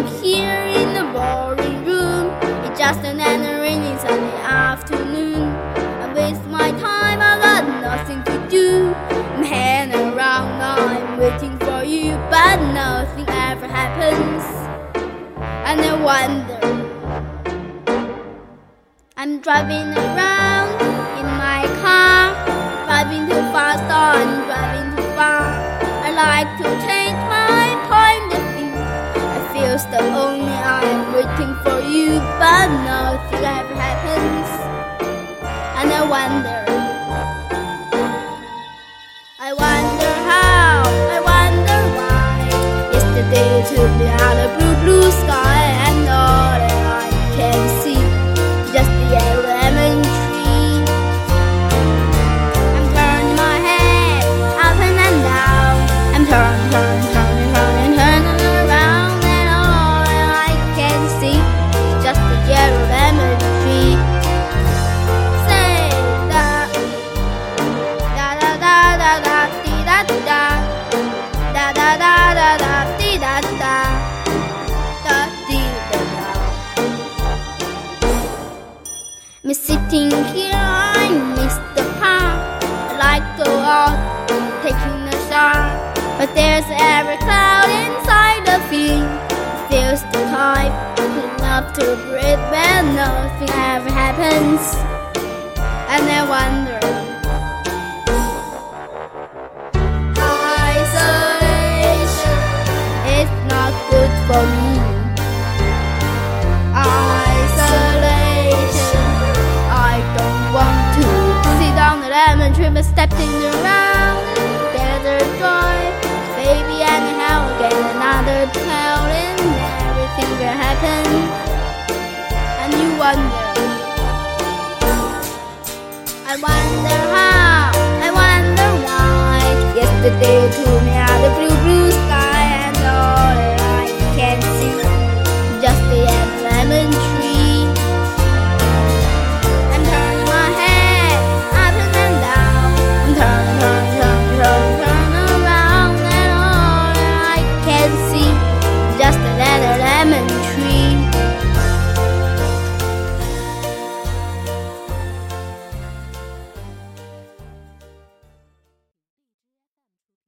I'm here in the boring room. It's just another rainy Sunday afternoon. I waste my time, I got nothing to do. I'm hanging around, I'm waiting for you, but nothing ever happens. And I wonder. I'm driving around you, but nothing ever happens. And I wonder, I wonder how, I wonder why. Yesterday took me out of blue, blue sky, Me sitting here, I miss the park. I like to out, taking a shower. But there's every cloud inside the field. Feels the type enough to breathe when nothing ever happens. And I wonder. Stepping around. There's a joy, baby, and how get another tail